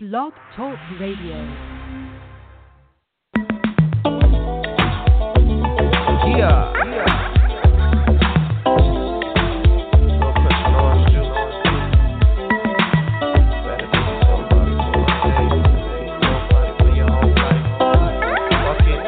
Blog Talk Radio. Yeah. No pressure you. Better be somebody for my day. Nobody for your whole life. Fuck it.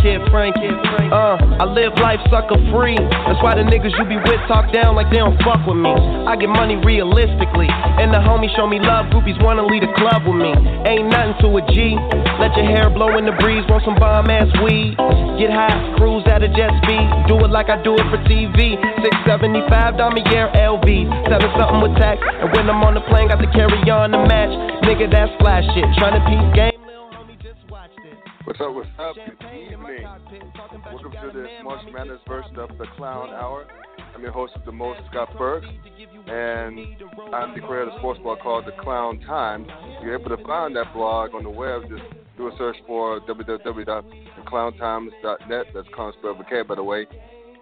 Kid Frank, Kid Frank. Uh, I live life sucker free. That's why the niggas you be with talk down like they don't fuck with me. I get money realistically. And the homies show me love. Groupies wanna lead a club with me. Ain't nothing to a G. Let your hair blow in the breeze. Want some bomb ass weed. Get high, cruise at a jet speed. Do it like I do it for TV. 675 Damier LV. Seven something with tax. And when I'm on the plane, got to carry on the match. Nigga, that's flash shit. Tryna peep game, What's up, what's up? Good Champagne in my evening. cockpit, talking about Welcome to this March Madness version of the Clown Hour. I'm your host of the most, Scott Burks, and I'm the creator of a sports blog called The Clown Times. You're able to find that blog on the web. Just do a search for www.theclowntimes.net. That's clown spelled with K, by the way.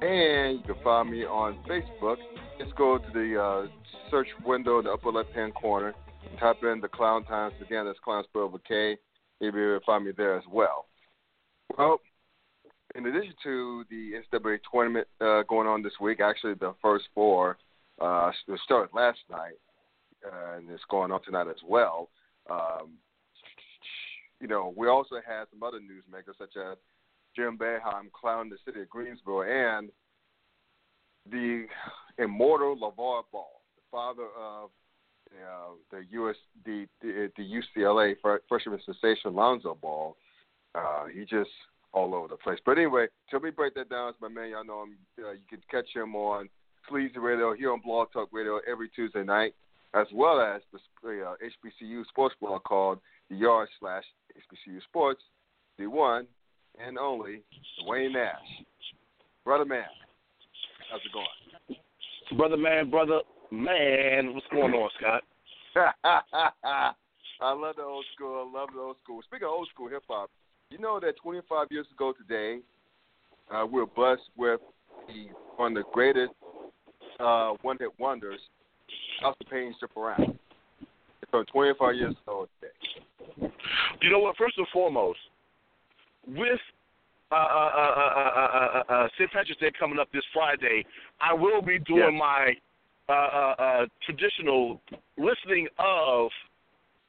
And you can find me on Facebook. Just go to the uh, search window in the upper left-hand corner. Type in The Clown Times. Again, that's clown spelled with a K. Maybe you'll find me there as well. Well, in addition to the NCAA tournament uh, going on this week, actually the first four uh, started last night, uh, and it's going on tonight as well. Um, you know, we also had some other newsmakers such as Jim Boeheim clowning the city of Greensboro and the immortal LaVar Ball, the father of uh, the US the, the UCLA freshman sensation Lonzo Ball. Uh, he just all over the place. But anyway, so let me break that down. It's my man, y'all know him. Uh, you can catch him on Sleazy Radio here on Blog Talk Radio every Tuesday night, as well as the uh, HBCU sports blog called The Yard slash HBCU Sports. The one and only Wayne Nash, brother man. How's it going? Brother man, brother man, what's going on, Scott? I love the old school. I love the old school. Speaking of old school hip hop, you know that 25 years ago today, uh, we were blessed with the one of the greatest uh, one-hit wonders, House of Pain, Strip Around. So 25 years ago today. You know what? First and foremost, with uh, uh, uh, uh, uh, uh, uh, St. Patrick's Day coming up this Friday, I will be doing Yes. my uh, uh, uh, traditional listening of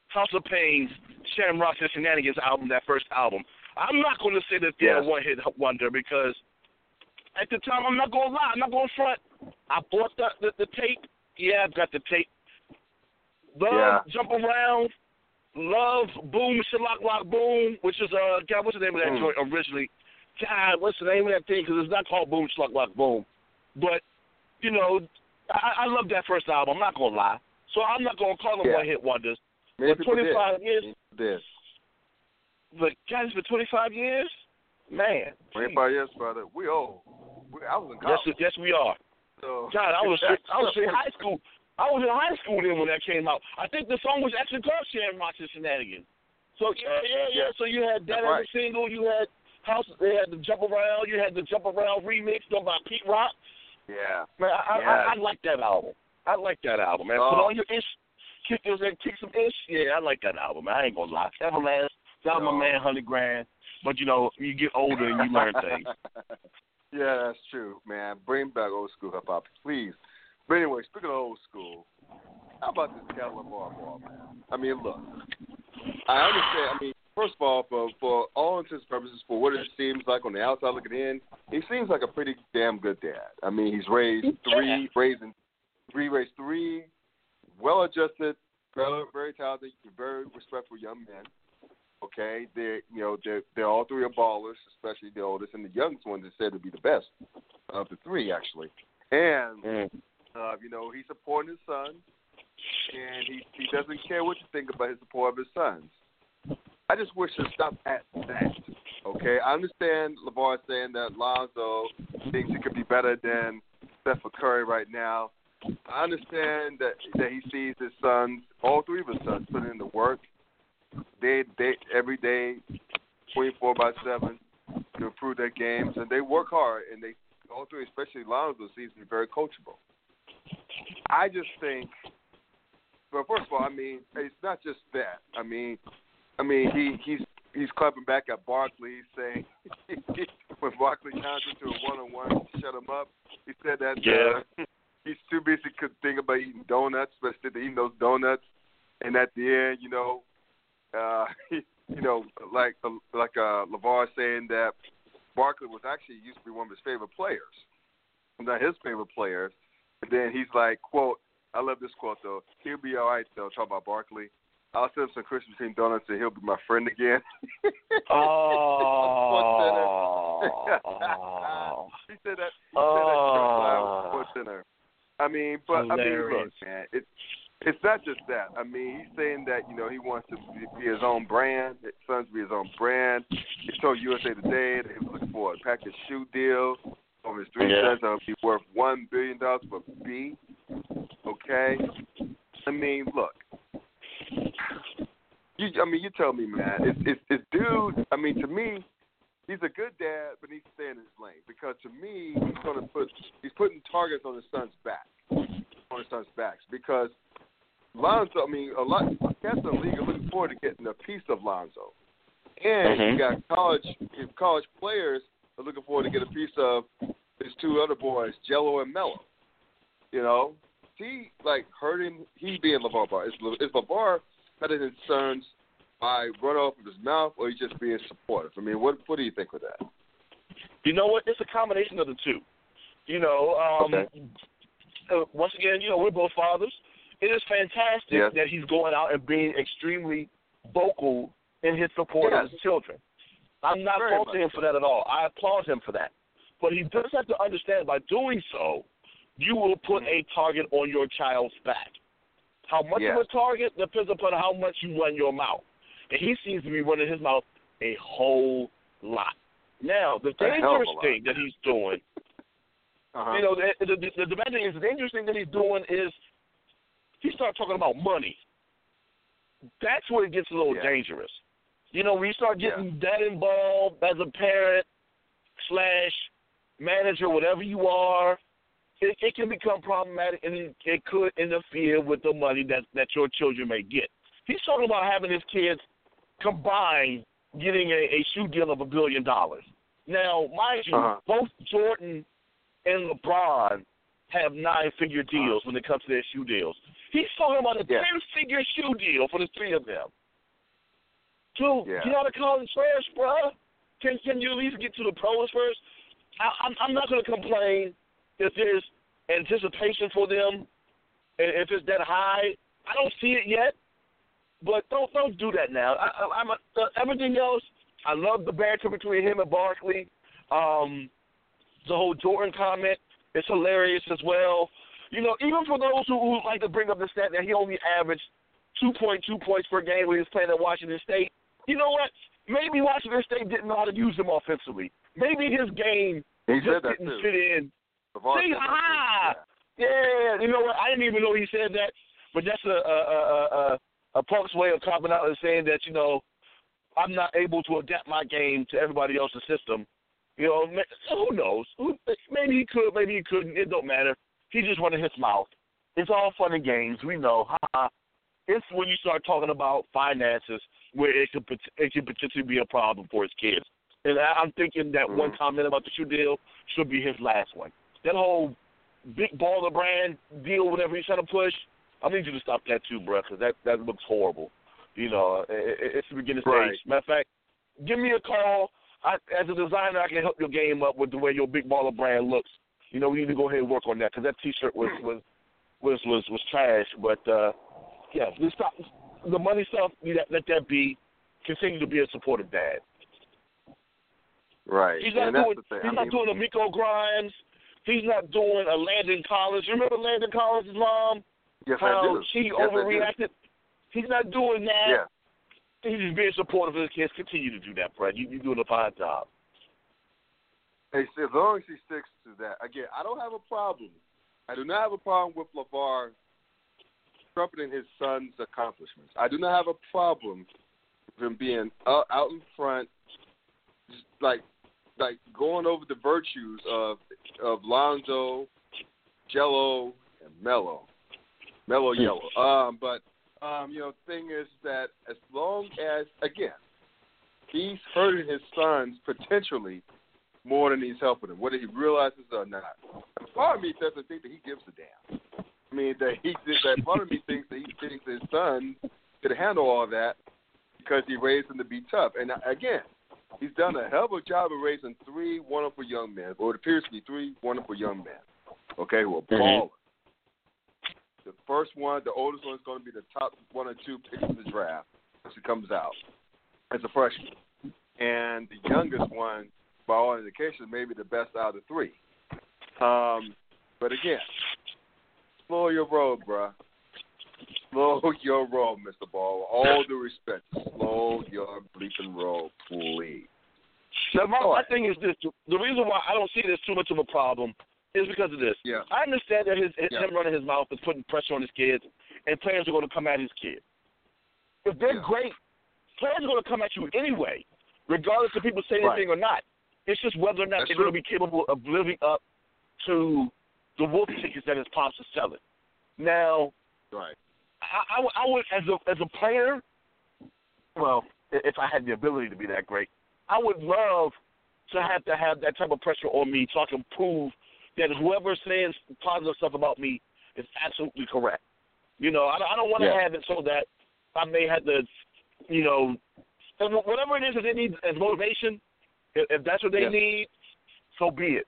House of Pain's Shamrocks and Shenanigans album, that first album. I'm not going to say that they're Yes. a one-hit wonder because at the time, I'm not going to lie, I'm not going to front. I bought the, the the tape. Yeah, I've got the tape. Love, Yeah. jump around. Love, boom, shalock, lock, boom, which is uh, God, what's the name of that Mm. joint originally? God, what's the name of that thing? Because it's not called Boom, Shalock, Lock, Boom. But you know, I, I love that first album. I'm not gonna lie. So I'm not gonna call them Yeah. one hit wonders. Many But 25 did. years, did. but guys, for 25 years, man. 25 years, brother. We old. We, I was in Yes, college. yes, we are. so. God, I was I was in high school. I was in high school then when that came out. I think the song was actually called Shamrocks and Shenanigans. So yeah, yeah, yeah. Yeah. So you had that That's as a single. You had House. They had the Jump Around. You had the Jump Around remix done by Pete Rock. Yeah. Man, I, I, Yeah. I, I like that album. I like that album, man. Put Oh. on your ish, kick those and kick some ish. Yeah, I like that album. Man. I ain't gonna lie. Everlast, that was No. my man, Hundred Grand. But you know, you get older and you learn things. yeah, that's true, man. Bring back old school hip hop, please. But anyway, speaking of old school, how about this Cal Lamar man? I mean, look, I understand. I mean, first of all, for for all intents and purposes, for what it seems like on the outside looking in, he seems like a pretty damn good dad. I mean, he's raised three, raising three, raised three, well-adjusted, very, very talented, very respectful young men. Okay, they you know they they're all three are ballers, especially the oldest and the youngest one is said to be the best of the three actually. And Mm. uh, you know he's supporting his son, and he he doesn't care what you think about his support of his sons. I just wish to stop at that. Okay, I understand LaVar saying that Lonzo thinks he could be better than Steph Curry right now. I understand that that he sees his sons, all three of his sons, putting in the work. They they every day, twenty four by seven, to improve their games, and they work hard. And they all three, especially Lonzo, seems to be very coachable. I just think but first of all, I mean, it's not just that. I mean, I mean, he he's he's clapping back at Barkley, saying when Barkley challenged him to a one on one, shut him up. He said that yeah. uh, he's too busy to think about eating donuts, but instead of eating those donuts, and at the end, you know, uh, you know, like like uh, LaVar saying that Barkley was actually used to be one of his favorite players, not his favorite players. And then he's like, "quote I love this quote though. He'll be all right though. Talk about Barkley. I'll send him some Krispy Kreme donuts and he'll be my friend again. oh. he said that. He oh. said that dinner. Oh. I mean, but Hilarious. I mean, look, man, it's it's not just that. I mean, he's saying that you know he wants to be, be his own brand. His sons be his own brand. He told USA Today that he was looking for a package shoe deal. Over his three Yeah. sons, that would be worth one billion dollars for B. Okay, I mean, look. You, I mean, you tell me, man. It's, it's, it's dude. I mean, to me, he's a good dad, but he's staying in his lane because to me, he's to put he's putting targets on his son's back, on his son's backs because Lonzo. I mean, a lot cats in the league are looking forward to getting a piece of Lonzo, and Mhm. you got college if college players are looking forward to get a piece of his two other boys, Gelo and Melo. You know, he like hurting. He being LaVar Ball. Is, Le- is LaVar cutting his sons by run off of his mouth, or he's just being supportive? I mean, what what do you think of that? You know what? It's a combination of the two. You know, um, Okay. uh, once again, you know, we're both fathers. It is fantastic Yes. that he's going out and being extremely vocal in his support of his children. I'm not Very faulting him for that at all. I applaud him for that. But he does have to understand by doing so, you will put a target on your child's back. How much Yes. of a target depends upon how much you run your mouth. And he seems to be running his mouth a whole lot. Now, the A hell of a dangerous thing that he's doing Uh-huh. you know, the, the, the, the bad thing is, the dangerous thing that he's doing is he starts talking about money. That's where it gets a little Yeah. dangerous. You know, when you start getting that involved as a parent slash manager, whatever you are, it, it can become problematic, and it, it could interfere with the money that that your children may get. He's talking about having his kids combined getting a, a shoe deal of a billion dollars. Now, mind you, Uh-huh. both Jordan and LeBron have nine figure Uh-huh. deals when it comes to their shoe deals. He's talking about a Yeah. ten figure shoe deal for the three of them. Dude, Yeah. get out of college first, bruh. Can can you at least get to the pros first? I, I'm I'm not gonna complain if there's anticipation for them, and if it's that high. I don't see it yet, but don't don't do that now. I, I, I'm a, uh, everything else. I love the banter between him and Barkley. Um, the whole Jordan comment is hilarious as well. You know, even for those who, who like to bring up the stat that he only averaged 2.2 points per game when he was playing at Washington State. You know what? Maybe Washington State didn't know how to use him offensively. Maybe his game he just didn't too. fit in. LaVar See, said that too. ah! Yeah. You know what? I didn't even know he said that, but that's a a a, a, a punk's way of copping out and saying that you know I'm not able to adapt my game to everybody else's system. You know, who knows? Maybe he could, maybe he couldn't. It don't matter. He just running his mouth. It's all fun and games. We know. Ha-ha. It's when you start talking about finances where it could it could potentially be a problem for his kids. And I'm thinking that one Mhm. comment about the shoe deal should be his last one. That whole big baller brand deal, whatever he's trying to push, I need you to stop that too, bro, because that that looks horrible. You know, it, it- it's the beginning Right. stage. Matter of fact, give me a call. I, as a designer, I can help your game up with the way your big baller brand looks. You know, we need to go ahead and work on that because that T-shirt was was was was, was trash. But uh, yeah, just stop the money stuff. Let, let that be. Continue to be a supportive dad. Right. He's not and doing. the. He's I not doing a Miko Grimes. He's not doing a Landon Collins. Remember Landon Collins' mom? yes, I do. she yes, overreacted. He's not doing that. Yeah. He's just being supportive of his kids. Continue to do that, Brad. You, you're doing a fine job. Hey, as long as he sticks to that, again, I don't have a problem. I do not have a problem with LaVar trumpeting his son's accomplishments. I do not have a problem with him being out, out in front, just like like going over the virtues of of Lonzo, Gelo, and Melo. mellow yellow. Um, but um, you know, thing is that as long as again, he's hurting his sons potentially more than he's helping them, whether he realizes it or not. And part of me doesn't think that he gives a damn. I mean, that he that part of me thinks that he thinks his son could handle all that because he raised them to be tough. And again, he's done a hell of a job of raising three wonderful young men, or it appears to be three wonderful young men. Okay, who are mm-hmm. ballers. The first one, the oldest one, is going to be the top one or two picks in the draft as he comes out as a freshman, and the youngest one, by all indications, maybe the best out of the three. Um, but again, slow your roll, bruh. Slow your roll, Mr. Ball. All due respect, slow your bleeping roll, please. Now, my, my thing is this: the reason why I don't see this too much of a problem is because of this. Yeah. I understand that his, his yeah. him running his mouth is putting pressure on his kids, and players are going to come at his kids. If they're yeah. great, players are going to come at you anyway, regardless of people say anything or not. It's just whether or not That's they're true. going to be capable of living up to the wolf tickets that his pops are selling. Now, right. I, I, I would as a as a player, well, if I had the ability to be that great, I would love to have to have that type of pressure on me so I can prove that whoever says positive stuff about me is absolutely correct. You know, I, I don't want to Yeah. have it so that I may have to, you know, whatever it is that they need as motivation. If, if that's what they Yeah. need, so be it.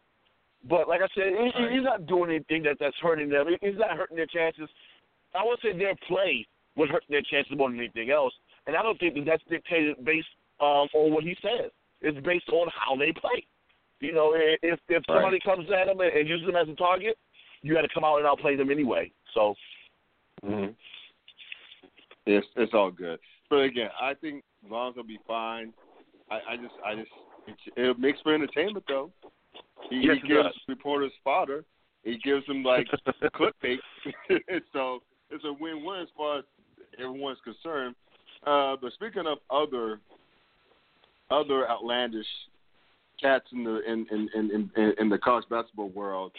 But like I said, he, he's not doing anything that that's hurting them. He's not hurting their chances. I would say their play would hurt their chances more than anything else. And I don't think that that's dictated based um, on what he says. It's based on how they play. You know, if if somebody comes at them and, and uses them as a target, you got to come out and outplay them anyway. So, Mm-hmm. It's it's all good. But again, I think Vaughn will be fine. I, I just I just it, it makes for entertainment though. He, Yes, he gives does. reporters fodder. He gives them like clickbait. so it's a win-win as far as everyone's concerned. Uh, but speaking of other other outlandish cats in the in in in, in, in the college basketball world,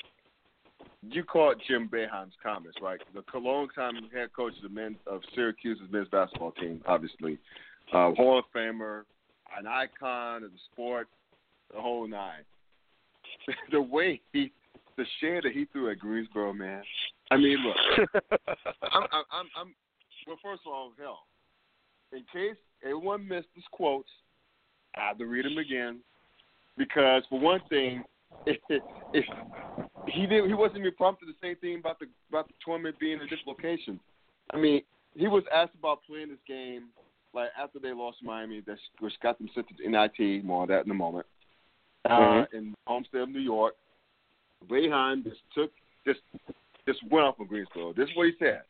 you caught Jim Boeheim's comments, right? The longtime head coach of the men of Syracuse's men's basketball team, obviously, uh, Hall of Famer, an icon of the sport, the whole nine. the way he, the share that he threw at Greensboro, man. I mean, look, I'm, I'm, I'm, I'm, well, first of all, hell, in case everyone missed his quotes, I have to read them again because, for one thing, if, if he didn't, he wasn't even prompted to say anything about the about the tournament being a dislocation. I mean, he was asked about playing this game like after they lost Miami, that which got them sent to the NIT. More on that in a moment. Uh, in Homestead, New York, Boeheim just took just just went off on Greensboro. This is what he said: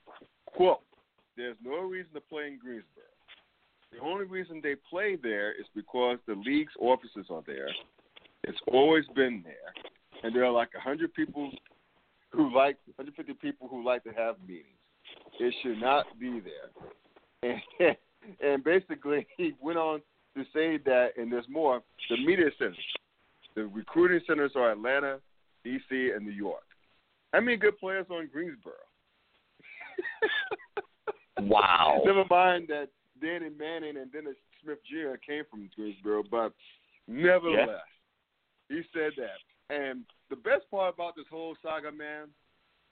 "Quote: There's no reason to play in Greensboro. The only reason they play there is because the league's offices are there. It's always been there, and there are like a hundred people who like 150 people who like to have meetings. It should not be there." And, and basically, he went on to say that, and there's more. The media centers, the recruiting centers are Atlanta, D.C., and New York. How many good players in Greensboro? wow. Never mind that Danny Manning and Dennis Smith Jr. came from Greensboro, but nevertheless, he said that. And the best part about this whole saga, man,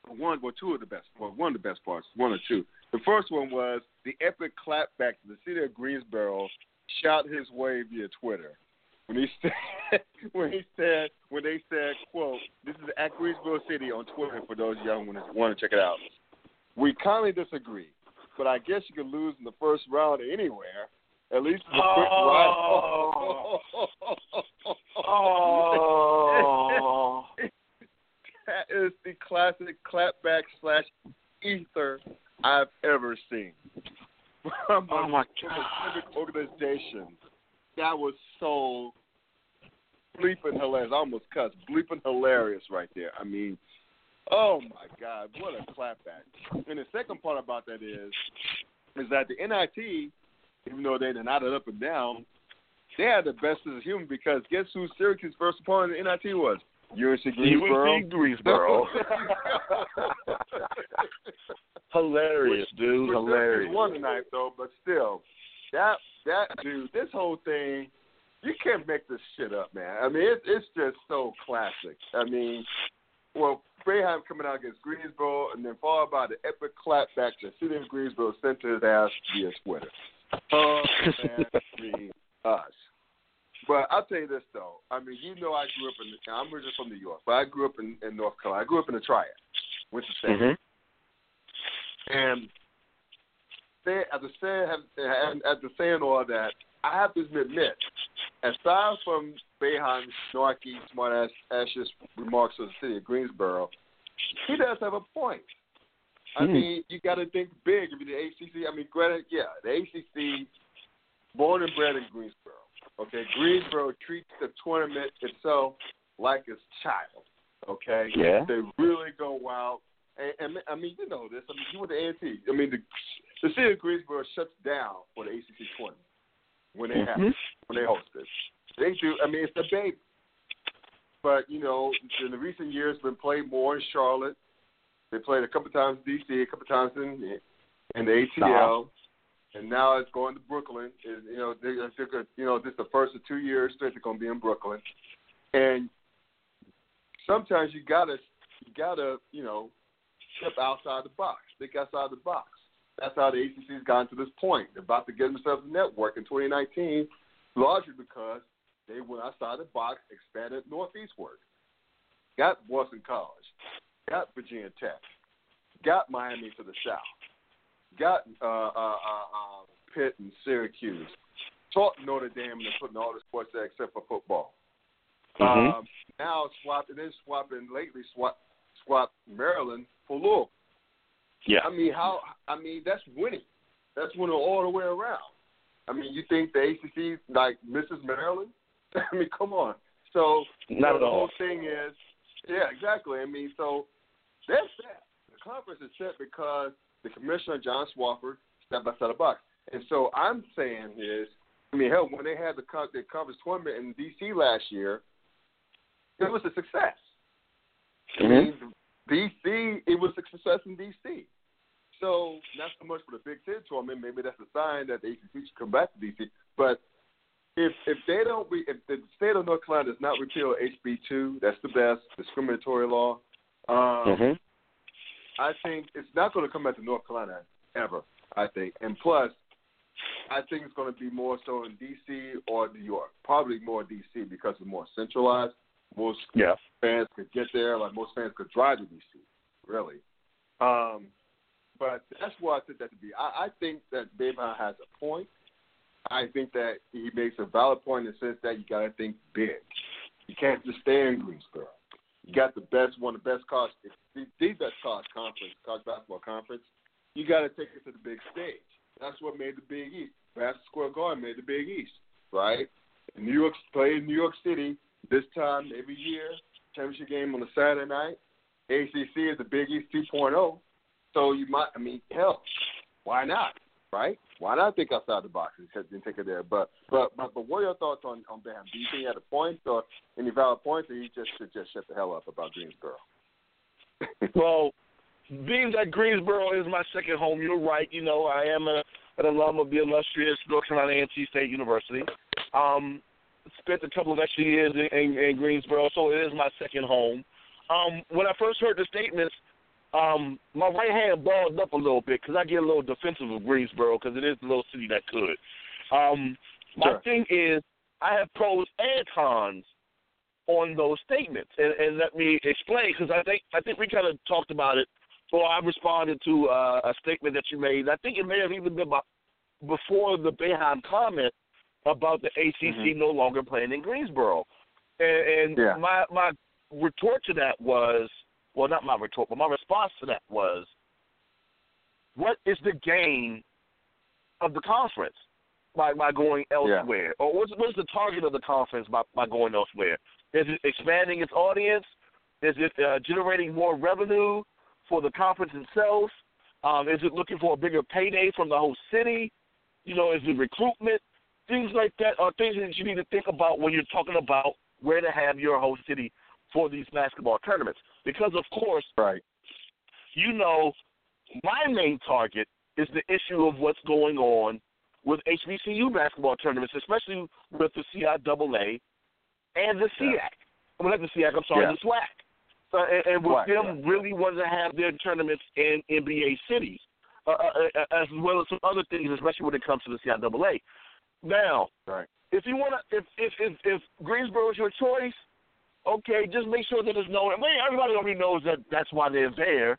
one, or two of the best, well, one of the best parts, one or two. The first one was the epic clapback to the city of Greensboro shot his way via Twitter when he said when he said when they said, "quote This is at Greensboro City on Twitter for those young ones who want to check it out." We kindly disagree, but I guess you could lose in the first round anywhere. At least it's a quick Oh. ride. Oh. that is the classic clapback slash ether I've ever seen. From Oh, my civic organization. That was so bleeping hilarious. I almost cussed. Bleeping hilarious right there. I mean, oh my God, what a clapback. And the second part about that is, is that the NIT, even though they're not up and down, they had the best as a human because guess who Syracuse first opponent in the NIT was? UNC Greensboro. UNC Greensboro. Hilarious, dude. Hilarious. One tonight though, but still, that that dude, this whole thing, can't make this shit up, man. I mean, it, it's just so classic. I mean, well, Boeheim coming out against Greensboro, and then followed by the epic clapback the city of Greensboro sent his ass via Twitter. Oh man, me, us. But I'll tell you this though. I mean, you know, I grew up in. I'm originally from New York, but I grew up in, in North Carolina. I grew up in the Triad, Winston State. Mhm. And say, after saying, have, after saying all that, I have to admit, aside from Boeheim's snarky, smart ass, ashes remarks of the city of Greensboro, he does have a point. I Hmm. mean, you got to think big. I mean, the ACC. I mean, granted, yeah, the ACC, born and bred in Greensboro. Okay, Greensboro treats the tournament itself like its child. Okay, Yeah. they really go out. And, and I mean, you know this. I mean, you went to A&T. I mean, the the city of Greensboro shuts down for the ACC tournament when they have Mhm. when they host it. They do. I mean, it's the baby. But you know, in the recent years, been played more in Charlotte. They played a couple times in DC, a couple times in in the ATL, and now it's going to Brooklyn. It, you know, they, they're good- you know, this is the first of two years straight they're going to be in Brooklyn, and sometimes you gotta you gotta you know step outside the box, think outside the box. That's how the ACC's gotten to this point. They're about to get themselves a network in 2019, largely because they went outside the box, expanded northeastward. Got Boston College, got Virginia Tech, got Miami to the south, got uh, uh, uh, uh, Pitt and Syracuse, taught Notre Dame and putting all the sports there except for football. Mhm. Um, now swapping, then swapping lately, swap swap Maryland for Louisville. Yeah. I mean, how? I mean, that's winning. That's winning all the way around. I mean, you think the ACC like Mrs. Maryland? I mean, come on. So you know, the whole thing is, yeah, exactly. I mean, so that's set. The conference is set because the commissioner John Swofford stepped outside the box. And so I'm saying is, I mean, hell, when they had the, the conference tournament in D.C. last year, it was a success. I Mhm. mean, DC, it was a success in DC. So not so much for the Big Ten tournament. Maybe that's a sign that the ACC should come back to DC. But if if they don't, re, if the state of North Carolina does not repeal HB two, that's the best discriminatory law. Um, Mhm. I think it's not going to come back to North Carolina ever. I think, and plus, I think it's going to be more so in D.C. or New York. Probably more D.C. because it's more centralized. Most Yeah. fans could get there. Like most fans could drive to DC, really. Um, but that's what I think that to be. I, I think that Boeheim has a point. I think that he makes a valid point in the sense that you got to think big. You can't just stay in Greensboro. You got the best, one of the best college, the, the best college conference, college basketball conference. You got to take it to the big stage. That's what made the Big East. Madison Square Garden made the Big East, right? New York play in New York City this time every year. Championship game on a Saturday night. ACC is the Big East 2.0. So you might, I mean, hell, why not, right? Why not think outside the box and take- it there? But but but, but what are your thoughts on on Bam? Do you think he had a point or any valid points, or he just should just shut the hell up about Greensboro? Well, being that Greensboro is my second home, you're right. You know, I am a, an alum of the illustrious North Carolina A&T State University. Um, spent a couple of extra years in, in, in Greensboro, so it is my second home. Um, when I first heard the statements, um, my right hand balled up a little bit because I get a little defensive of Greensboro because it is a little city that could. Um, my thing is, I have pros and cons on those statements, and, and let me explain because I think I think we kind of talked about it, or I responded to uh, a statement that you made. I think it may have even been about before the Boeheim comment about the ACC no longer playing in Greensboro, and, and Yeah. my my retort to that was, well, not my retort, but my response to that was, what is the gain of the conference by by going elsewhere, or what's what's the target of the conference by by going elsewhere? Is it expanding its audience? Is it uh, generating more revenue for the conference itself? Um, is it looking for a bigger payday from the whole city? You know, is it recruitment? Things like that are things that you need to think about when you're talking about where to have your host city for these basketball tournaments because, of course, right. You know, my main target is the issue of what's going on with HBCU basketball tournaments, especially with the CIAA and the SEAC. Yeah. Well, not the SEAC. I'm sorry, yeah. the SWAC. Uh, and, and with right, them yeah. really wanting to have their tournaments in NBA cities, uh, uh, uh, as well as some other things, especially when it comes to the CIAA. Now, right. if you want to, if if if, if Greensboro is your choice, okay, just make sure that there's no. I mean, everybody already knows that that's why they're there.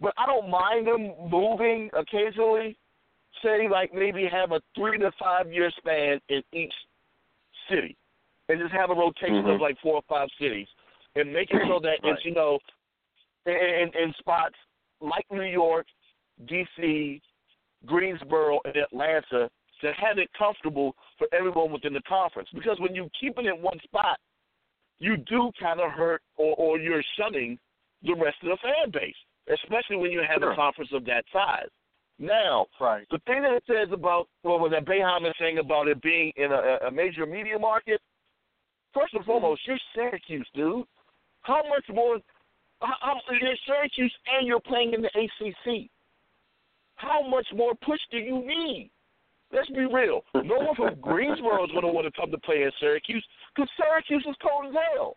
But I don't mind them moving occasionally. Say like maybe have a three to five year span in each city, and just have a rotation mm-hmm. of like four or five cities, and make it so that right. it's you know, in, in spots like New York, D.C., Greensboro, and Atlanta to have it comfortable for everyone within the conference. Because when you keep it in one spot, you do kind of hurt or, or you're shunning the rest of the fan base, especially when you have sure. a conference of that size. Now, right. the thing that it says about well, what that Boeheim is saying about it being in a, a major media market, first and hmm. foremost, you're Syracuse, dude. How much more? How, how, you're Syracuse and you're playing in the ACC. How much more push do you need? Let's be real. No one from Greensboro is going to want to come to play in Syracuse because Syracuse is cold as hell.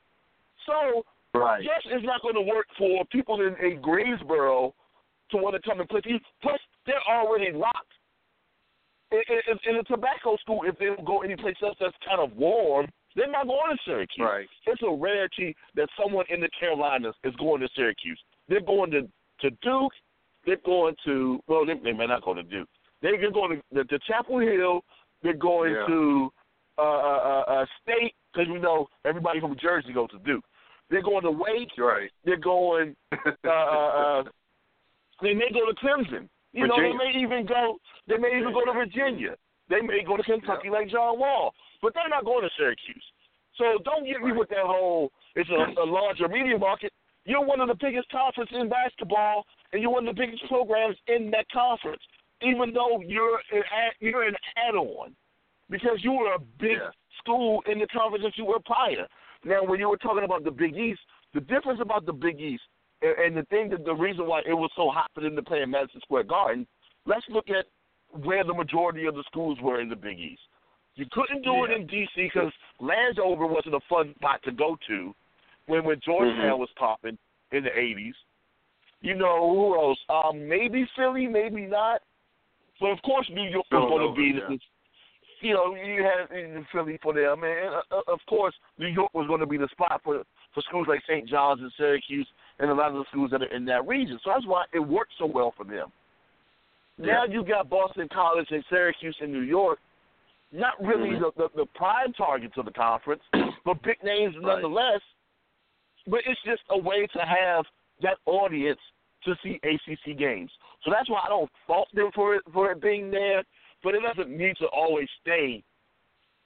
So, right. yes, it's not going to work for people in, in Greensboro to want to come and play for you. Plus, they're already locked. In, in, in a tobacco school, if they don't go anyplace else that's kind of warm, they're not going to Syracuse. Right. It's a rarity that someone in the Carolinas is going to Syracuse. They're going to, to Duke. They're going to, well, they, they may not go to Duke. They're going to the, Chapel Hill. They're going yeah. to uh, uh, uh, State because we know everybody from Jersey goes to Duke. They're going to Wake. Right. They're going. Uh, uh, they may go to Clemson. You Virginia. know, they may even go. They may even go to Virginia. They may go to Kentucky yeah. like John Wall, but they're not going to Syracuse. So don't get me right. with that whole. It's a, a larger media market. You're one of the biggest conferences in basketball, and you're one of the biggest programs in that conference even though you're an you're an add-on because you were a big yeah. school in the conference that you were prior. Now, when you were talking about the Big East, the difference about the Big East and, and the thing that the reason why it was so hot for them to play in Madison Square Garden, let's look at where the majority of the schools were in the Big East. You couldn't do yeah. it in D.C. because Landover wasn't a fun spot to go to when when Georgetown mm-hmm. was popping in the '80s. You know who else? Um, maybe Philly, maybe not. But of course, New York was going to be, yeah. you know, you had in Philly for them, and uh, of course, New York was going to be the spot for for schools like St. John's and Syracuse and a lot of the schools that are in that region. So that's why it worked so well for them. Yeah. Now you got Boston College and Syracuse and New York, not really mm-hmm. the, the the prime targets of the conference, but big names right. nonetheless. But it's just a way to have that audience to see ACC games. So that's why I don't fault them for it for it being there, but it doesn't need to always stay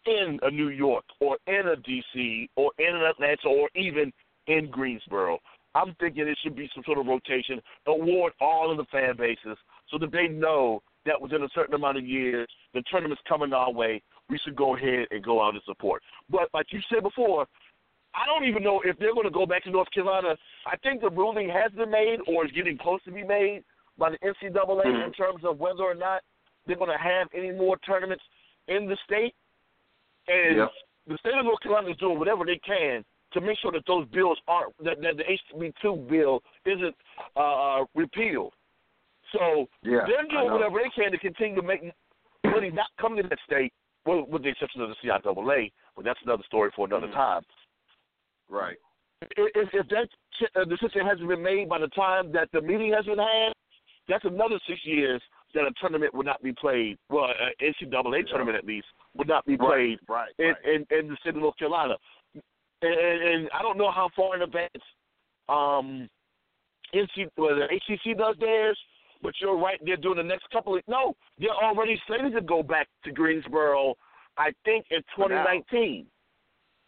in a New York or in a DC or in an Atlanta or even in Greensboro. I'm thinking it should be some sort of rotation, award all of the fan bases so that they know that within a certain amount of years, the tournament's coming our way. We should go ahead and go out and support. But like you said before, I don't even know if they're going to go back to North Carolina. I think the ruling has been made or is getting close to be made by the NCAA mm-hmm. in terms of whether or not they're going to have any more tournaments in the state. And yep. the state of North Carolina is doing whatever they can to make sure that those bills aren't that, that the HB2 bill isn't uh, repealed. So yeah, they're doing whatever they can to continue to make money not come to that state, well, with the exception of the CIAA, but that's another story for another mm-hmm. time. Right. If, if that uh, decision hasn't been made by the time that the meeting has been had, that's another six years that a tournament would not be played. Well, an NCAA yeah. tournament at least would not be played right, right, in, in, in the state of North Carolina. And, and I don't know how far in advance um, NC, well, the ACC does theirs, but you're right. They're doing the next couple of no. They're already slated to go back to Greensboro. I think in 2019.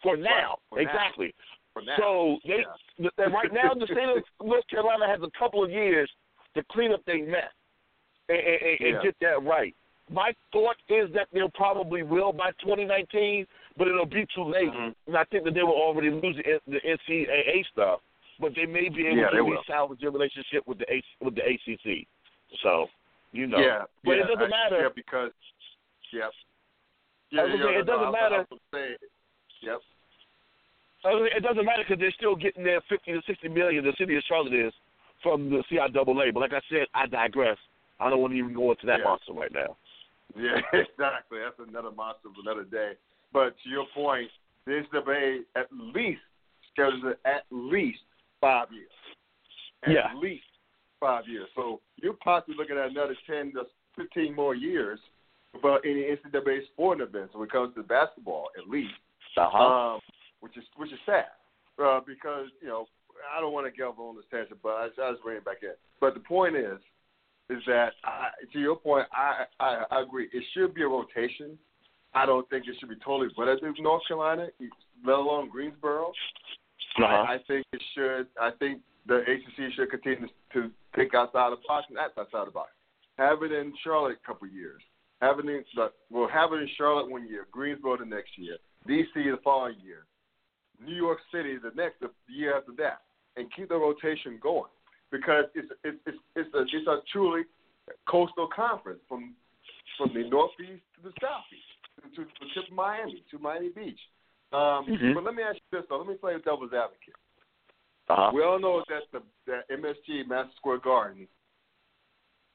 For now, for exactly. Now. For now. So they yeah. right now the state of North Carolina has a couple of years to clean up their mess and, and, and yeah. get that right. my thought is that they'll probably will by 2019, but it'll be too late. Mhm. And I think that they will already lose the, the NCAA stuff, but they may be able Yeah, they to salvage their relationship with the A, with the ACC. So, you know, Yeah, but yeah, it doesn't I- matter. Yeah, because yep. Yeah, yeah, it doesn't matter. was gonna say, Yep. It doesn't matter because they're still getting their 50 to 60 million. The city of Charlotte is from the CIAA. But like I said, I digress. I don't want to even go into that Yeah. monster right now. Yeah, exactly. That's another monster for another day. But to your point, the NCAA at least schedules it at least five years. At Yeah. least five years. So you're possibly looking at another ten to fifteen more years about any NCAA sporting events when it comes to basketball, at least. Uh-huh. Um, which is which is sad. Uh, because, you know, I don't want to get on this tangent, but I, I just bring it back in. But the point is, is that I, to your point, I, I I agree. It should be a rotation. I don't think it should be totally wedded to North Carolina, let alone Greensboro. Uh-huh. I, I think it should. I think the ACC should continue to think outside the box and act outside the box. Have it in Charlotte a couple of years. Have it in well, have it in Charlotte one year, Greensboro the next year, DC the following year, New York City the next the year after that, and keep the rotation going because it's it's it's it's a, it's a truly coastal conference from from the northeast to the southeast to, tip of Miami to Miami Beach. Um, Mhm. But let me ask you this though. Let me play devil's advocate. Uh-huh. We all know that the that MSG Madison Square Garden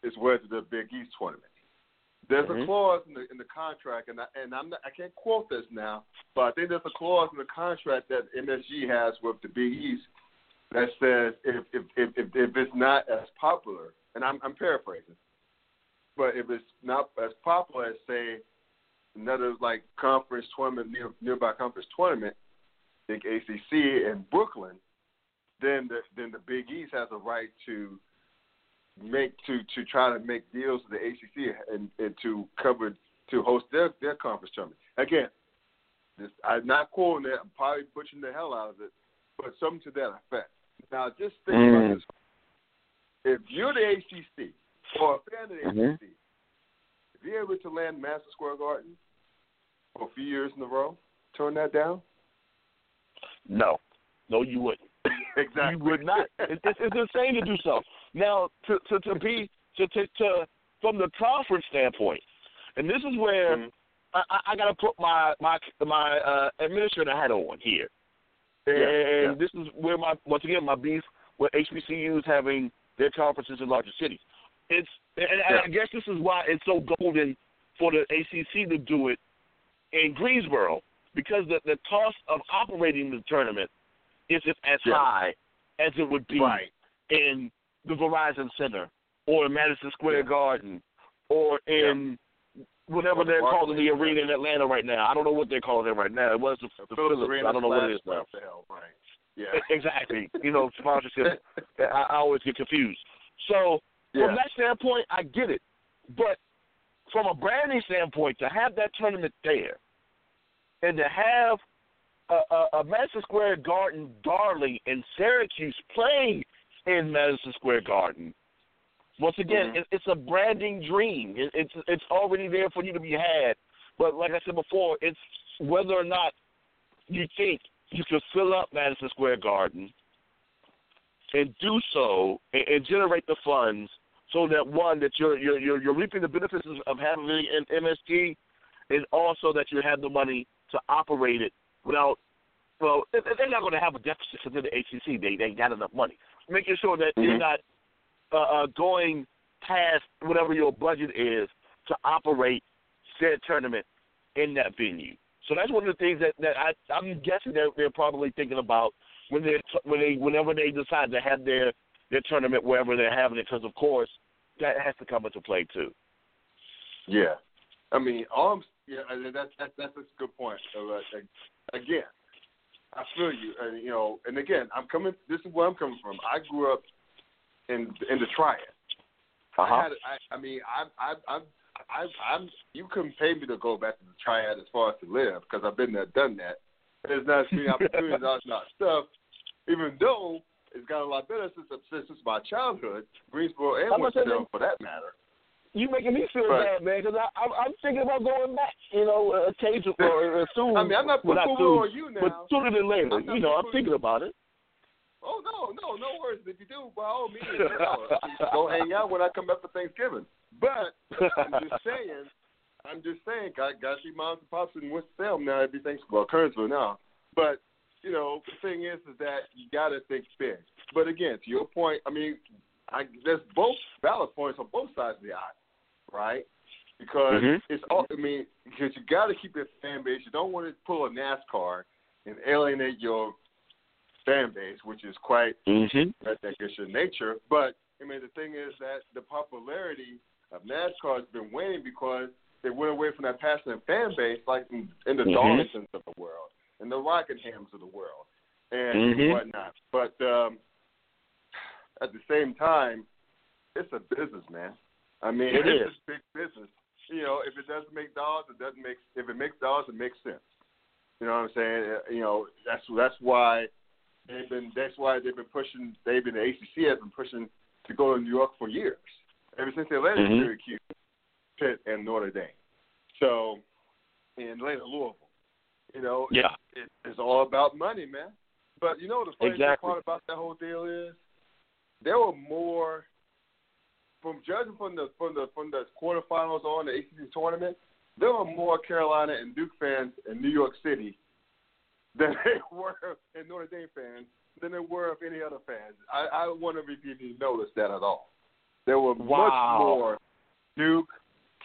is where the Big East tournament. There's Mhm. a clause in the in the contract, and I, and I'm not, I can't quote this now, but I think there's a clause in the contract that MSG has with the Big East that says if if if if, if it's not as popular, and I'm I'm paraphrasing, but if it's not as popular as say another like conference tournament near, nearby conference tournament, like ACC in Brooklyn, then the then the Big East has a right to make to to try to make deals with the ACC and, and to cover to host their their conference tournament. Again, this, I'm not quoting it. I'm probably butchering the hell out of it, but something to that effect. Now, just think Mm. about this: if you're the ACC or a fan of the Mhm. ACC, if you're able to land Madison Square Garden for a few years in a row, turn that down. No. No, you wouldn't. exactly. You would not. It, it's, it's insane to do so. Now, to to, to be to, to to from the conference standpoint, and this is where Mhm. I, I, I got to put my my my uh, administrator hat on here, and Yeah, yeah. this is where my once again my beef with HBCUs having their conferences in larger cities. It's and, Yeah. I guess this is why it's so golden for the ACC to do it in Greensboro because the the cost of operating the tournament isn't as high as it would be Right. in the Verizon Center or in Madison Square. Garden or in whatever they're calling the arena in Atlanta right now. I don't know what they're calling it right now. It was the, the Phillips I don't know what it is now. what the hell, right? Yeah. Exactly. You know, sponsorship. I, I always get confused. So Yeah. from that standpoint, I get it. But from a branding standpoint, to have that tournament there and to have a, a, a Madison Square Garden darling in Syracuse playing in Madison Square Garden. Once again, Mhm. it's a branding dream. It's it's already there for you to be had. But like I said before, it's whether or not you think you can fill up Madison Square Garden and do so and, and generate the funds so that one that you're you're you're, you're reaping the benefits of- having an MSG, and also that you have the money to operate it without. Well, they- they're not going to have a deficit because they're the ACC. They they got enough money. Making sure that you're Mhm. not uh, uh, going past whatever your budget is to operate said tournament in that venue. So that's one of the things that, that I, I'm guessing they're, they're probably thinking about when they when they whenever they decide to have their their tournament wherever they're having it. Because of course that has to come into play too. Yeah, I mean, all I'm, yeah, that's that's that's a good point. So, uh, again, I feel you, and you know, and again, I'm coming. This is where I'm coming from. I grew up in in the triad. I had, I, I mean, I, I, I, I, I'm. You couldn't pay me to go back to the triad as far as to live because I've been there, done that. There's not as many opportunities, all that stuff. Even though it's got a lot better since since, since my childhood, Greensboro and I'm gonna say Winston, for that matter. you making me feel bad, man, because I'm I'm thinking about going back. You know, uh, occasionally or uh, soon. I mean, I'm not putting on you now. but sooner than later. You know, I'm thinking about it. Oh no, no, no worries. If you do, by all means, you know, go hang out when I come back for Thanksgiving. But I'm just saying, I'm just saying, got got to see moms and pops and Winston Salem now. Everything's well, Kernersville now. But you know, the thing is, is that you got to think big. But again, to your point, I mean, I, there's both valid points on both sides of the aisle, right? Because Mhm. it's all. I mean, because you got to keep your fan base. You don't want to pull a NASCAR and alienate your fan base, which is quite Mm-hmm. that that gets your nature. But I mean, the thing is that the popularity of NASCAR has been waning because they went away from that passionate fan base, like in, in the Mhm. Darlingtons of the world, and the Rockinghams of the world, and Mhm. whatnot. But um, at the same time, it's a business, man. I mean, It is. a big business. You know, if it doesn't make dollars, it doesn't make. If it makes dollars, it makes sense. You know what I'm saying? Uh, You know, that's that's why they've been. That's why they've been pushing. They've been the ACC has been pushing to go to New York for years, ever since they landed Mhm. Syracuse, Pitt, and Notre Dame. So, and later Louisville. You know, Yeah. it, it's all about money, man. But you know what the funny Exactly. part about that whole deal is there were more from judging from the from the from the quarterfinals on the ACC tournament, there were more Carolina and Duke fans in New York City than they were in Notre Dame fans than there were of any other fans. I, I wonder if you even noticed that at all. There were Wow. much more Duke,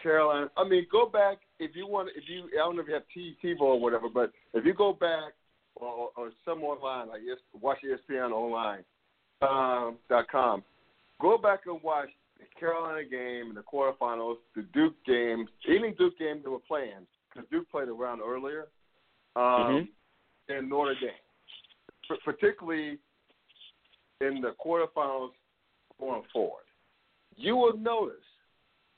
Carolina. I mean, go back if you want. If you, I don't know if you have T TiVo or whatever, but if you go back or, or some online, like yes, watch ESPN online um, dot com, go back and watch the Carolina game in the quarterfinals, the Duke games, any Duke game they were playing, because Duke played around earlier, um, and Notre Dame, P- particularly in the quarterfinals going forward. You will notice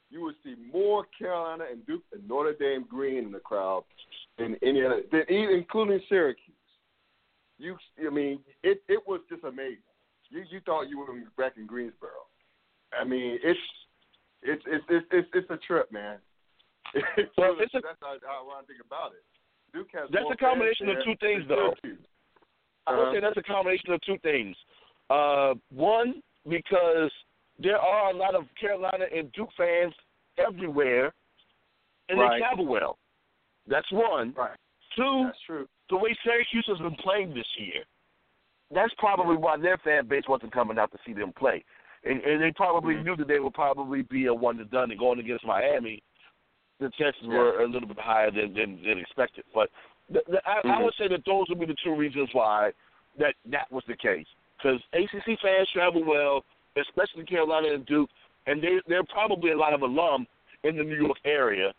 you will see more Carolina and Duke and Notre Dame green in the crowd than any other, than even including Syracuse. You, I mean, it it was just amazing. You you thought you were back in Greensboro. I mean, it's it's it's it's it's, it's a trip, man. It's Well, it's a- that's how, how I think about it. Duke has That's a combination of two things, though. I would Uh-huh. say that's a combination of two things. Uh, one, because there are a lot of Carolina and Duke fans everywhere, and Right. they travel well. That's one. Right, Two, that's true. the way Syracuse has been playing this year, that's probably why their fan base wasn't coming out to see them play. And, and they probably Mhm. knew that they would probably be a one and done and going against Miami. The chances Yeah. were a little bit higher than than, than expected. But the, the, I, I Mhm. would say that those would be the two reasons why that that was the case. Because ACC fans travel well, especially Carolina and Duke, and they they're probably a lot of alum in the New York area,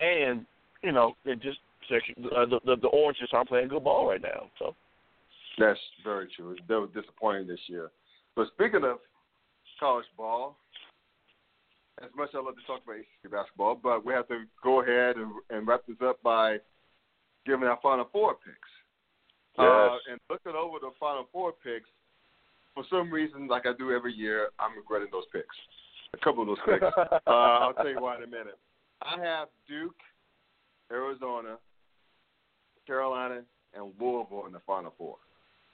and you know they just uh, the, the the Oranges aren't playing good ball right now. So That's very true. They were disappointing this year. But speaking of college ball, as much as I love to talk about ACC basketball, but we have to go ahead and, and wrap this up by giving our Final Four picks. Uh, and looking over the Final Four picks, for some reason, like I do every year, I'm regretting those picks. A couple of those picks. uh, I'll tell you why in a minute. I have Duke, Arizona, Carolina, and Louisville in the Final Four.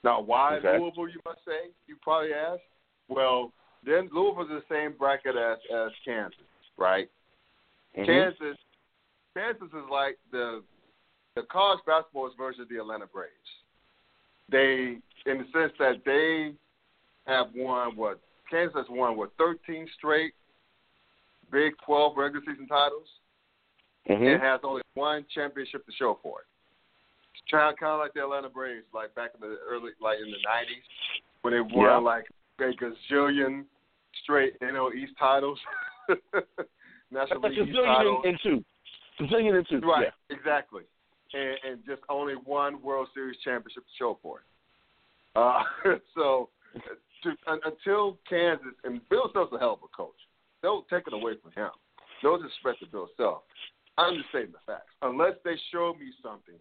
Now, why Okay. Louisville? You must say. You probably ask. Well, then Louisville's in the same bracket as as Kansas, right? Mm-hmm. Kansas, Kansas is like the the college basketball's version of the Atlanta Braves. They, in the sense that they have won what Kansas has won what 13 straight Big 12 regular season titles Mm-hmm. and has only one championship to show for it. It's kind of like the Atlanta Braves, like back in the early, like in the '90s, when they won Yeah. like a gazillion straight NL East titles, National League a East titles. and two. A zillion and two. Right, Yeah. exactly. And, and just only one World Series championship to show for it. Uh, so to, un, until Kansas, and Bill Self's a hell of a coach. Don't take it away from him. No disrespect to Bill Self. I'm just stating the facts. Unless they show me something,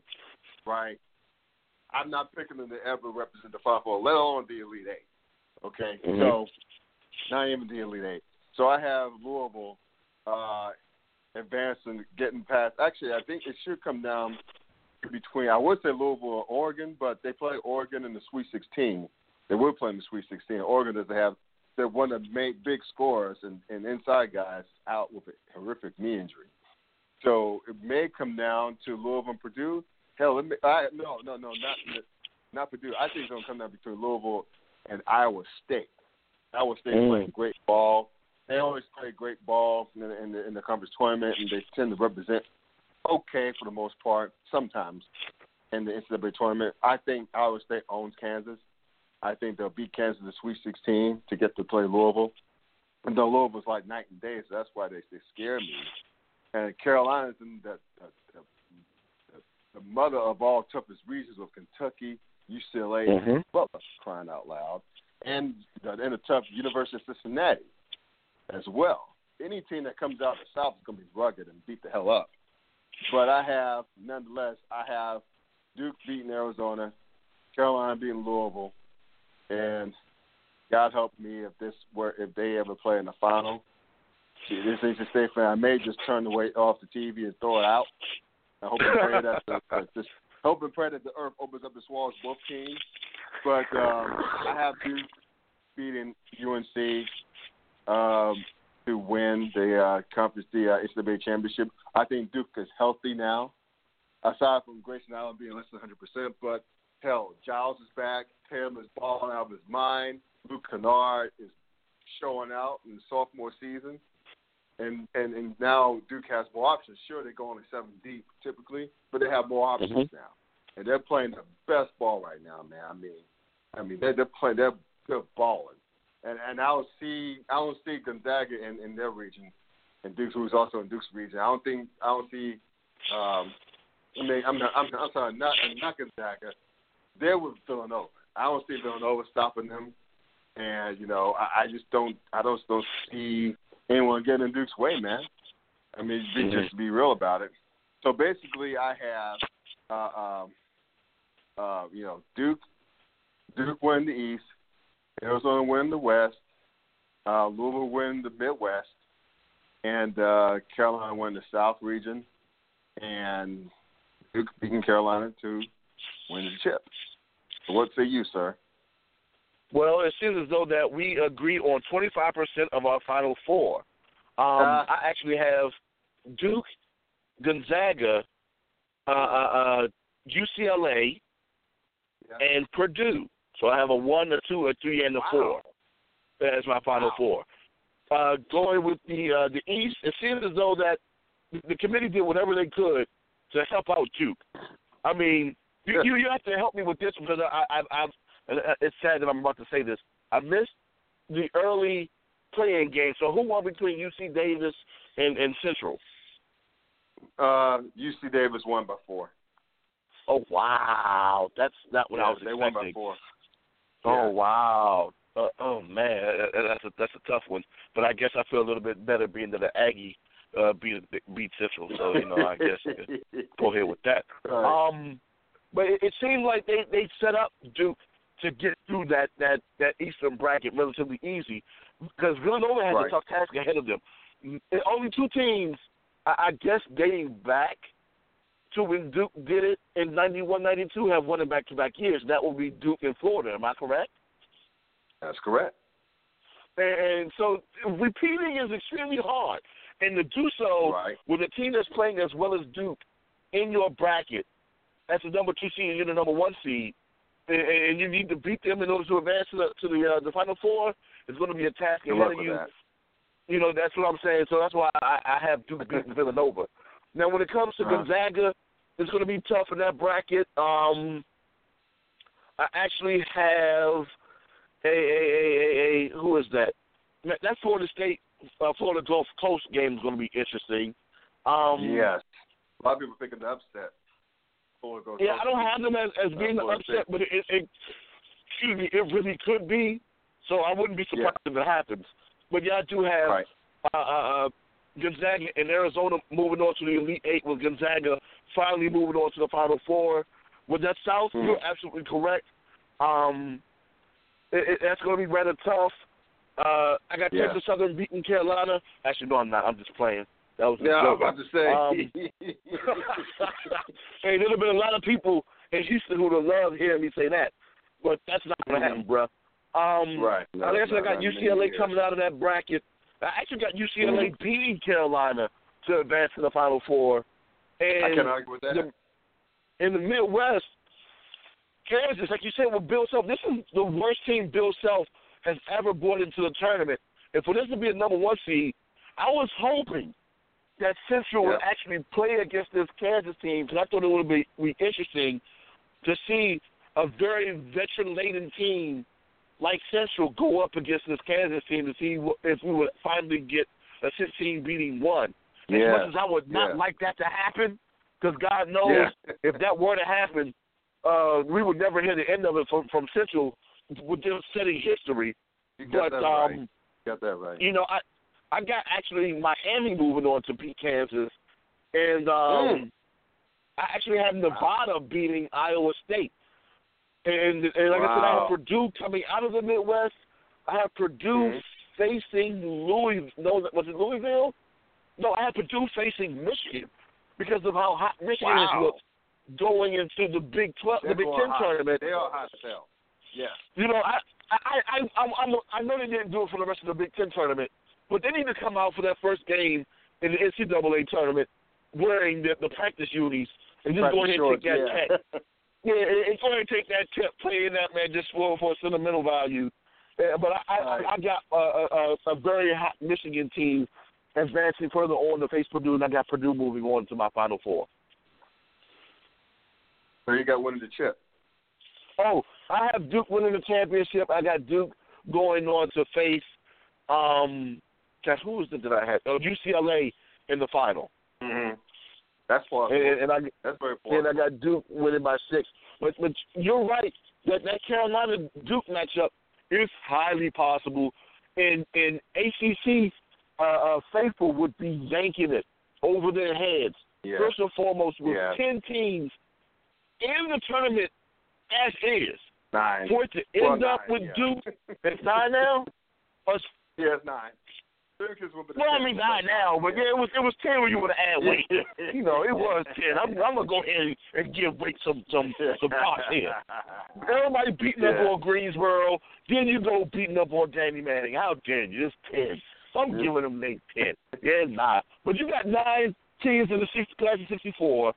right, I'm not picking them to ever represent the Final Four, let alone the Elite Eight. Okay? Mhm. So, not even the Elite Eight. So I have Louisville uh, advancing, getting past. Actually, I think it should come down between. I would say Louisville or Oregon, but they play Oregon in the Sweet 16. They will play in the Sweet 16. Oregon doesn't have. They're one of the main big scorers and, and inside guys out with a horrific knee injury. So it may come down to Louisville and Purdue. Hell, it may, I, no, no, no, not not Purdue. I think it's going to come down between Louisville and Iowa State. Iowa State mm. playing great ball. They always play great ball in the, in the in the conference tournament, and they tend to represent okay for the most part. Sometimes in the NCAA tournament, I think Iowa State owns Kansas. I think they'll beat Kansas in the Sweet 16 to get to play Louisville. And though Louisville's like night and day, so that's why they they scare me. And Carolina's in the, the, the, the mother of all toughest regions of Kentucky, UCLA, mm-hmm. Butler, crying out loud, and and a tough University of Cincinnati as well. Any team that comes out of the South is going to be rugged and beat the hell up. But I have, nonetheless, I have Duke beating Arizona, Carolina beating Louisville, and God help me if this were if they ever play in the final. See, this is a State fan. I may just turn the way off the TV and throw it out. I hope and pray that the, that this, hope and pray that the earth opens up its walls both teams. But um, I have Duke beating UNC um, to win the uh, conference, the uh, NCAA championship. I think Duke is healthy now, aside from Grayson Allen being less than 100%. But hell, Giles is back. Taylor is balling out of his mind. Luke Kennard is showing out in the sophomore season. And, and and now Duke has more options. Sure, they go only seven deep typically, but they have more options mm-hmm. now, and they're playing the best ball right now, man. I mean, I mean they're they're playing they're they're balling and and I don't see I don't see Gonzaga in, in their region, and Duke's who's also in Duke's region. I don't think I don't see. Um, I mean, I'm not, I'm, I'm sorry, not not Gonzaga. They're with Villanova. I don't see Villanova stopping them, and you know I, I just don't I don't don't see anyone getting in Duke's way, man. I mean, mm-hmm. just be real about it. So basically, I have, uh, um, uh, you know, Duke, Duke win the East, Arizona win the West, uh, Louisville win the Midwest, and uh, Carolina win the South region, and Duke beating Carolina to win the chip. So what say you, sir? Well, it seems as though that we agree on 25% of our final four. Um, uh, I actually have Duke, Gonzaga, uh, uh, UCLA, uh, yeah. and Purdue. So I have a one, a two, a three, and a wow. four. That's my final wow. four. Uh, going with the uh, the East, it seems as though that the committee did whatever they could to help out Duke. I mean, you you, you have to help me with this because I, I I've it's sad that I'm about to say this. I missed the early playing game. So who won between UC Davis and, and Central? Uh, UC Davis won by four. Oh wow, that's not what yeah, I was they expecting. won by four. Oh wow. Uh, oh man, that's a that's a tough one. But I guess I feel a little bit better being that the Aggie uh, beat beat Central. So you know, I guess go ahead with that. Right. Um, but it, it seems like they they set up Duke to get through that that that Eastern bracket relatively easy because Villanova has right. a tough task ahead of them. Only two teams, I, I guess, dating back to when Duke did it in 91, 92 have won it back to back years. That will be Duke and Florida. Am I correct? That's correct. And so repeating is extremely hard. And to do so right. with a team that's playing as well as Duke in your bracket, that's the number two seed and you're the number one seed, and you need to beat them in order to advance to the to the, uh, the final four, it's going to be a task ahead of you. That. You know, that's what I'm saying. So that's why I, I have Duke beating Villanova. Now, when it comes to uh-huh. Gonzaga, it's going to be tough in that bracket. Um, I actually have a, a, a, a, a who is that? That Florida State, uh, Florida Gulf Coast game is going to be interesting. Um, yes, a lot of people thinking the upset. Yeah, I don't have them as, as being uh, upset, but it, it, excuse me, it really could be. So I wouldn't be surprised yeah. if it happens. But yeah, I do have right. uh, uh, uh Gonzaga and Arizona moving on to the Elite Eight, with Gonzaga finally moving on to the Final Four. With that South, mm. you're absolutely correct. Um, it, it, that's going to be rather tough. Uh, I got Yeah. Texas Southern beating Carolina. Actually, no, I'm not. I'm just playing. That was Yeah, I was about to say. Um, hey, there'd have been a lot of people in Houston who would have loved hearing me say that, but that's not going to happen, bruh. Um, right. No, I said, I got UCLA coming out of that bracket. I actually got UCLA Mm-hmm. beating Carolina to advance to the Final Four. And I can't argue with that. the, in the Midwest, Kansas, like you said, with Bill Self, this is the worst team Bill Self has ever brought into the tournament. And for this to be a number one seed, I was hoping that Central would actually play against this Kansas team because I thought it would be, be interesting to see a very veteran-laden team like Central go up against this Kansas team to see if we would finally get a 16 beating one. As Yeah. much as I would not Yeah. like that to happen, because God knows Yeah. if that were to happen, uh, we would never hear the end of it from from Central with them setting history. You got But that um, right. You got that right. you know, I I got actually Miami moving on to beat Kansas, and um, Mm. I actually have Nevada beating Iowa State, and and like I said, I Wow. have Purdue coming out of the Midwest. I have Purdue Mhm. facing Louis. No, was it Louisville? No, I have Purdue facing Michigan because of how hot Michigan Wow. has looked going into the Big Twelve, They're the Big Ten hot. tournament. They are hot as hell. Yeah. You know, I I I I'm, I'm I know they didn't do it for the rest of the Big Ten tournament, but they need to come out for that first game in the NCAA tournament wearing the, the practice unis and just go ahead and take that yeah. tech. Yeah, and, and go ahead and take that tip, play in that man just for for sentimental value. Yeah, but I I, Right. I got a, a, a very hot Michigan team advancing further on to face Purdue, and I got Purdue moving on to my Final Four. so you got winning the chip. Oh, I have Duke winning the championship. I got Duke going on to face um gosh, who was it that I had? Oh, UCLA in the final. Mm-hmm. That's possible. And, and I That's very and I got Duke winning by six. But but you're right that that Carolina Duke matchup is highly possible, and and ACC uh, uh, faithful would be yanking it over their heads. Yeah. First and foremost, with Yeah. ten teams in the tournament as is, Nine. for it to Well, end up nine, with yeah. Duke it's nine now. Or, Yeah, it's nine. Syracuse will be the well, I mean nine now, but yeah, it was it was ten when you would have add weight. You know, it was ten. I'm, I'm gonna go ahead and give weight some some some props here. Everybody beating up on Greensboro, then you go beating up on Danny Manning. How dare you? It's ten. I'm Yeah. giving them Nate ten. Yeah, nine. But you got nine teams in the six, class of sixty four,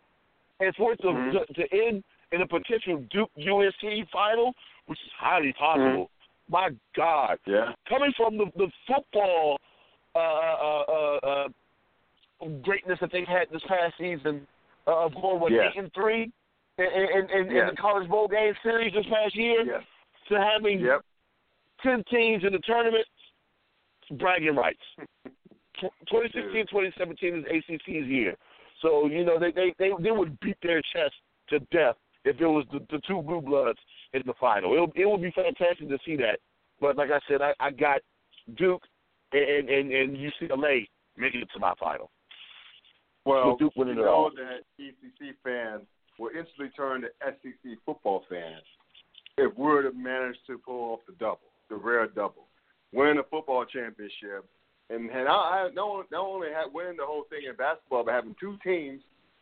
and for it to, Mhm. to to end in a potential Duke USC final, which is highly possible. My God, Yeah. coming from the the football uh, uh, uh, uh, greatness that they've had this past season uh, of going what Yeah. eight and three in, in, in, in the college bowl game series this past year Yes. to having Yep. ten teams in the tournament, bragging rights. 2016, 2017 is ACC's year, so you know they they they, they would beat their chest to death if it was the, the two blue bloods in the final. It it would be fantastic to see that. But like I said, I, I got Duke and, and and UCLA making it to my final. Well, With Duke winning you know all. that ACC fans will instantly turn to SEC football fans if we're to manage to pull off the double, the rare double, win a football championship, and and I, I not, not only have winning the whole thing in basketball, but having two teams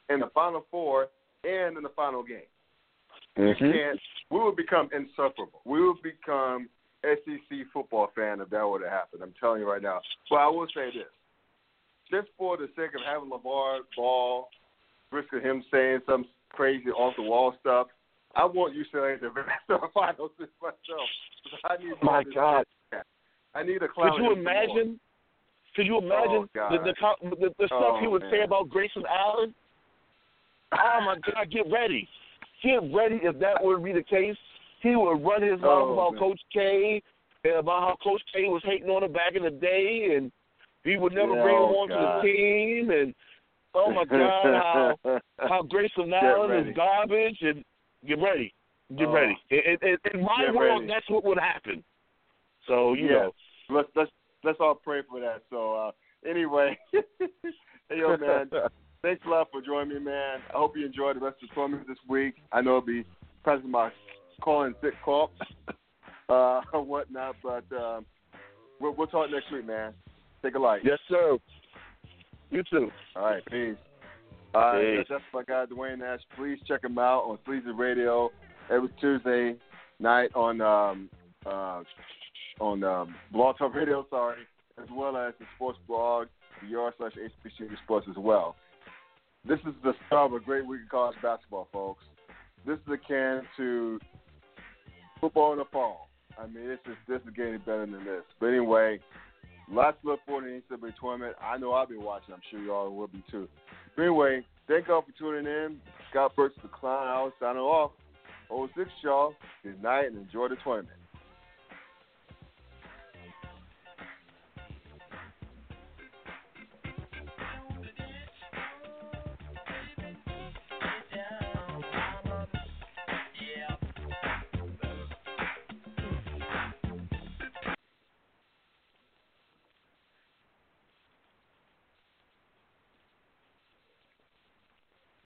in the Final Four and in the final game. Mm-hmm. You can't. We would become insufferable. We would become SEC football fan if that were to happen. I'm telling you right now. But I will say this: just for the sake of having LaVar Ball, risk of him saying some crazy off the wall stuff, I want UCLA to advance to the finals this myself. I need My God. I need a clown. Could you imagine? Could you imagine Oh, the, the the the stuff Oh, he would say man. about Grayson Allen? Oh my God! Get ready, get ready. If that would be the case, he would run his mouth Oh, about man. Coach K and about how Coach K was hating on him back in the day, and he would never Yeah, bring him oh, on to the team. And oh my God, how how Grayson Allen is garbage. And get ready, get Oh. ready. In, in, in my Get world, ready. that's what would happen. So you Yeah. know. let's let's let's all pray for that. So uh anyway, hey yo man, thanks a lot for joining me, man. I hope you enjoyed the rest of the tournament this week. I know it'll be pressing my calling sick call, uh, and whatnot, but um, We'll, we'll talk next week, man. Take a light. Yes, sir. You too. All right, peace. All right, Peace. that's my guy Dwayne Nash. Please check him out on Sleazy Radio every Tuesday night on um, uh, on um, Blog Talk Radio, sorry, as well as the sports blog, your slash HBCU Sports as well. This is the start of a great week of college basketball, folks. This is akin to football in the fall. I mean, this is this is getting better than this. But anyway, lots to look forward in the NCAA tournament. I know I'll be watching. I'm sure you all will be too. But anyway, thank y'all for tuning in. Scott Burks, the Clown Hour, signing off. 06, y'all. Good night and enjoy the tournament.